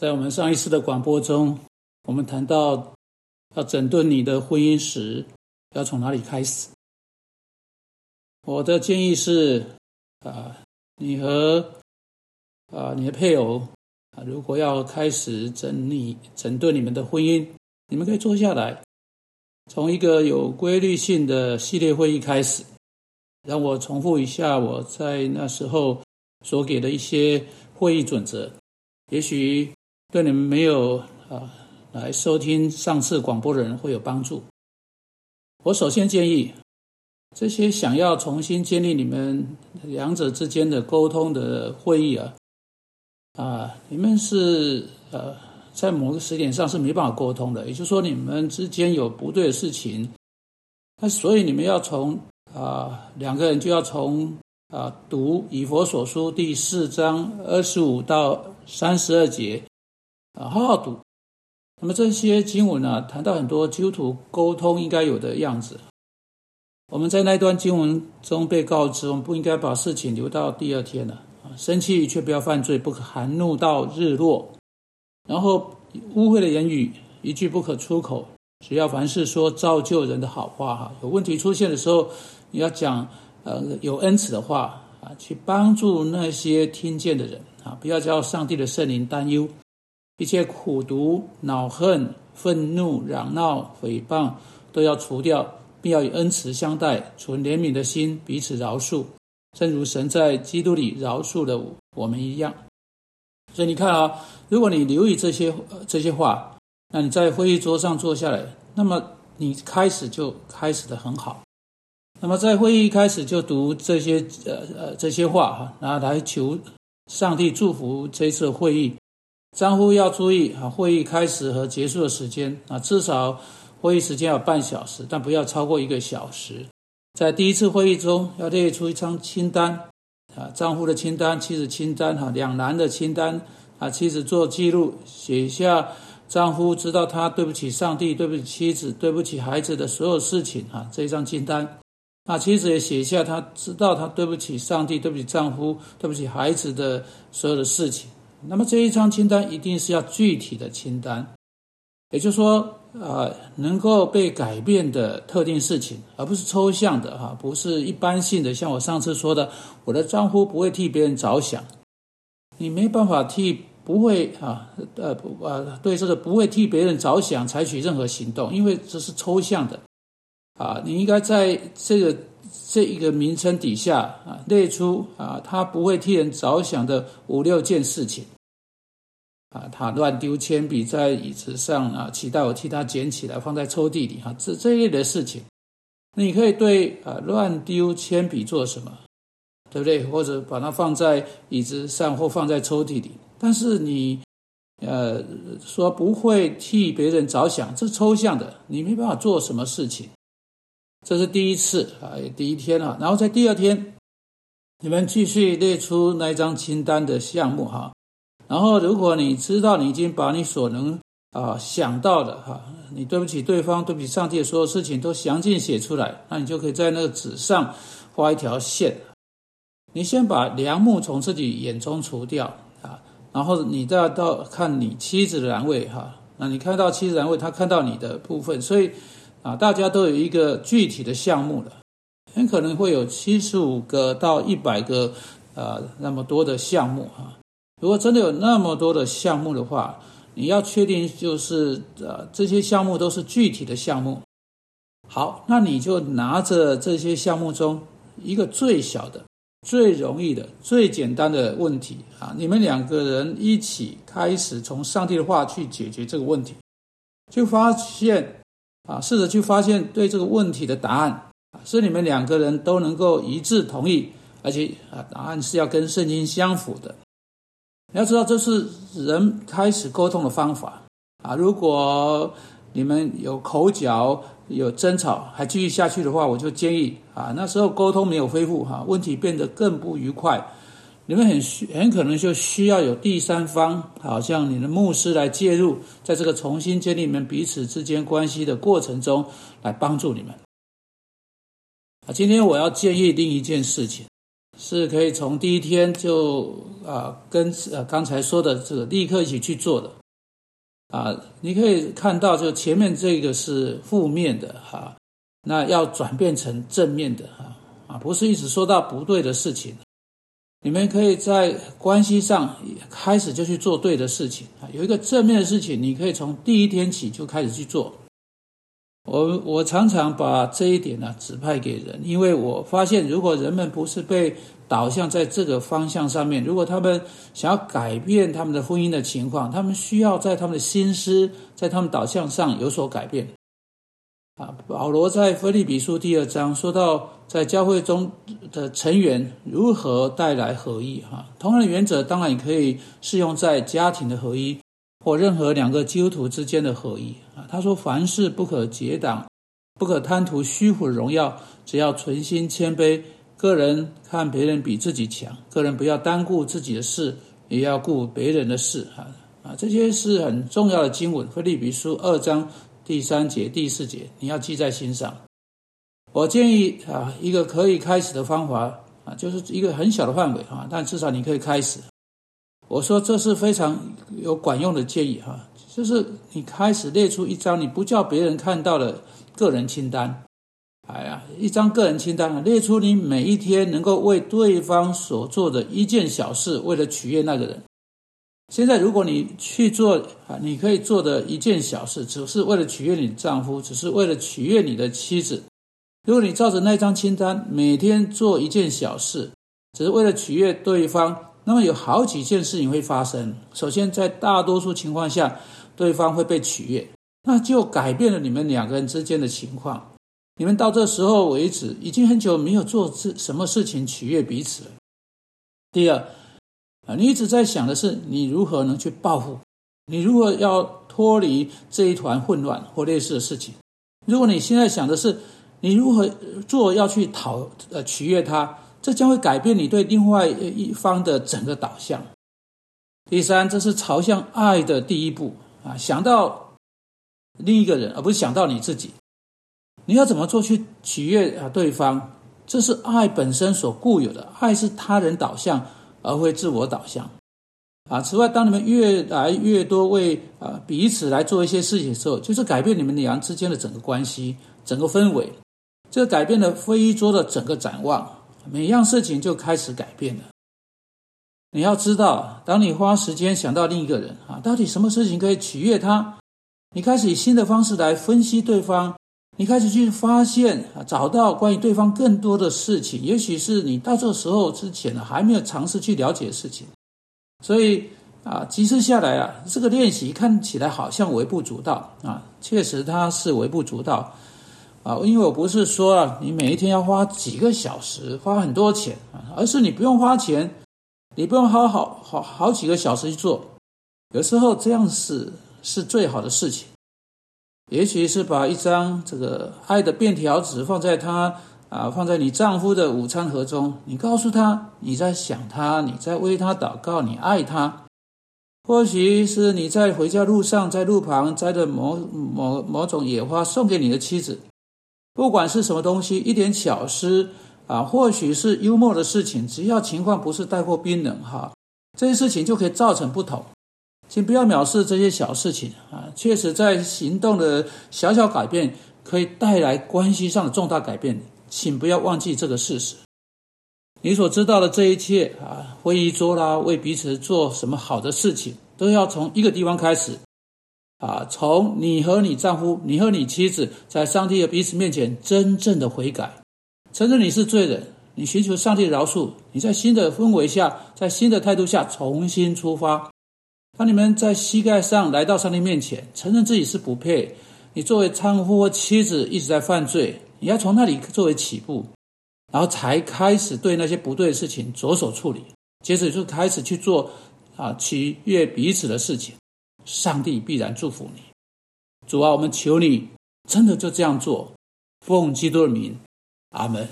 在我们上一次的广播中，我们谈到要整顿你的婚姻时，要从哪里开始？我的建议是，啊，你和啊你的配偶啊，如果要开始整理整顿你们的婚姻，你们可以坐下来，从一个有规律性的系列会议开始。让我重复一下我在那时候所给的一些会议准则，也许。对你们没有啊来收听上次广播的人会有帮助。我首先建议这些想要重新建立你们两者之间的沟通的会议啊啊，你们是呃在某个时点上是没办法沟通的，也就是说你们之间有不对的事情，那所以你们要从啊两个人就要从啊读以佛所书第四章二十五到三十二节。啊，好好读。那么这些经文呢，谈到很多基督徒沟通应该有的样子。我们在那段经文中被告知，我们不应该把事情留到第二天了。啊，生气却不要犯罪，不可含怒到日落。然后污秽的言语一句不可出口。只要凡事说造就人的好话，哈，有问题出现的时候，你要讲呃有恩慈的话啊，去帮助那些听见的人啊，不要叫上帝的圣灵担忧。一切苦毒、恼恨、愤怒、嚷闹、诽谤，都要除掉，并要以恩慈相待，存怜悯的心，彼此饶恕，正如神在基督里饶恕了我们一样。所以你看啊，如果你留意这些这些话，那你在会议桌上坐下来，那么你开始就开始的很好。那么在会议开始就读这些呃呃这些话哈，然后来求上帝祝福这次会议。丈夫要注意啊，会议开始和结束的时间啊，至少会议时间要半小时，但不要超过一个小时。在第一次会议中，要列出一张清单啊，丈夫的清单、妻子清单哈，两男的清单啊，妻子做记录，写下丈夫知道他对不起上帝、对不起妻子、对不起孩子的所有事情哈，这一张清单。那妻子也写下他知道他对不起上帝、对不起丈夫、对不起孩子的所有的事情。那么这一张清单一定是要具体的清单，也就是说，啊，能够被改变的特定事情，而不是抽象的哈，不是一般性的。像我上次说的，我的丈夫不会替别人着想，你没办法替不会啊，呃，不啊，对这个不会替别人着想采取任何行动，因为这是抽象的，啊，你应该在这个这一个名称底下啊，列出啊，他不会替人着想的五六件事情。啊，他乱丢铅笔在椅子上啊，期待我替他捡起来放在抽屉里哈，这这一类的事情，你可以对啊乱丢铅笔做什么，对不对？或者把它放在椅子上或放在抽屉里。但是你呃说不会替别人着想，这抽象的，你没办法做什么事情。这是第一次啊，第一天啊，然后在第二天，你们继续列出那一张清单的项目哈。然后，如果你知道你已经把你所能啊想到的哈，你对不起对方、对不起上帝的所有事情都详尽写出来，那你就可以在那个纸上画一条线。你先把梁木从自己眼中除掉啊，然后你再到看你妻子的栏位哈，那你看到妻子栏位，他看到你的部分，所以啊，大家都有一个具体的项目了，很可能会有七十五个到一百个呃那么多的项目哈。如果真的有那么多的项目的话，你要确定就是呃这些项目都是具体的项目。好，那你就拿着这些项目中一个最小的、最容易的、最简单的问题啊，你们两个人一起开始从上帝的话去解决这个问题，就发现啊，试着去发现对这个问题的答案，是你们两个人都能够一致同意，而且啊答案是要跟圣经相符的。你要知道，这是人开始沟通的方法啊！如果你们有口角、有争吵，还继续下去的话，我就建议啊，那时候沟通没有恢复哈，问题变得更不愉快。你们很需很可能就需要有第三方，好像你的牧师来介入，在这个重新建立你们彼此之间关系的过程中，来帮助你们。啊，今天我要建议另一件事情。是可以从第一天就啊跟呃刚才说的这个立刻一起去做的啊。你可以看到，就前面这个是负面的哈，那要转变成正面的哈啊，不是一直说到不对的事情。你们可以在关系上开始就去做对的事情啊，有一个正面的事情，你可以从第一天起就开始去做。我我常常把这一点呢指派给人，因为我发现，如果人们不是被导向在这个方向上面，如果他们想要改变他们的婚姻的情况，他们需要在他们的心思，在他们导向上有所改变。啊，保罗在腓利比书第二章说到，在教会中的成员如何带来合一。哈，同样的原则当然也可以适用在家庭的合一，或任何两个基督徒之间的合一。啊，他说，凡事不可结党，不可贪图虚浮荣耀，只要存心谦卑，个人看别人比自己强，个人不要单顾自己的事，也要顾别人的事。哈啊，这些是很重要的经文，腓利比书二章。第三节、第四节，你要记在心上。我建议啊，一个可以开始的方法啊，就是一个很小的范围啊，但至少你可以开始。我说这是非常有管用的建议哈，就是你开始列出一张你不叫别人看到的个人清单。哎呀，一张个人清单啊，列出你每一天能够为对方所做的一件小事，为了取悦那个人。现在，如果你去做啊，你可以做的一件小事，只是为了取悦你丈夫，只是为了取悦你的妻子。如果你照着那张清单，每天做一件小事，只是为了取悦对方，那么有好几件事情会发生。首先，在大多数情况下，对方会被取悦，那就改变了你们两个人之间的情况。你们到这时候为止，已经很久没有做这什么事情取悦彼此了。第二。你一直在想的是你如何能去报复，你如何要脱离这一团混乱或类似的事情。如果你现在想的是你如何做要去讨呃取悦他，这将会改变你对另外一方的整个导向。第三，这是朝向爱的第一步啊，想到另一个人，而不是想到你自己。你要怎么做去取悦啊对方？这是爱本身所固有的，爱是他人导向。而会自我导向，啊！此外，当你们越来越多为啊彼此来做一些事情的时候，就是改变你们两人之间的整个关系、整个氛围，这改变了非桌的整个展望，每样事情就开始改变了。你要知道，当你花时间想到另一个人啊，到底什么事情可以取悦他，你开始以新的方式来分析对方。你开始去发现啊，找到关于对方更多的事情，也许是你到这个时候之前呢还没有尝试去了解事情。所以啊，几次下来啊，这个练习看起来好像微不足道啊，确实它是微不足道啊。因为我不是说啊，你每一天要花几个小时，花很多钱啊，而是你不用花钱，你不用花好好好几个小时去做，有时候这样是是最好的事情。也许是把一张这个爱的便条纸放在他啊，放在你丈夫的午餐盒中。你告诉他你在想他，你在为他祷告，你爱他。或许是你在回家路上，在路旁摘的某某某种野花送给你的妻子。不管是什么东西，一点巧思啊，或许是幽默的事情，只要情况不是太过冰冷哈，这些事情就可以造成不同。请不要藐视这些小事情啊！确实，在行动的小小改变可以带来关系上的重大改变。请不要忘记这个事实。你所知道的这一切啊，会议桌啦，为彼此做什么好的事情，都要从一个地方开始啊！从你和你丈夫、你和你妻子在上帝的彼此面前真正的悔改，承认你是罪人，你寻求上帝的饶恕，你在新的氛围下，在新的态度下重新出发。当你们在膝盖上来到上帝面前，承认自己是不配，你作为丈夫或妻子一直在犯罪，你要从那里作为起步，然后才开始对那些不对的事情着手处理，接着就开始去做啊取悦彼此的事情，上帝必然祝福你。主啊，我们求你真的就这样做，奉基督的名，阿门。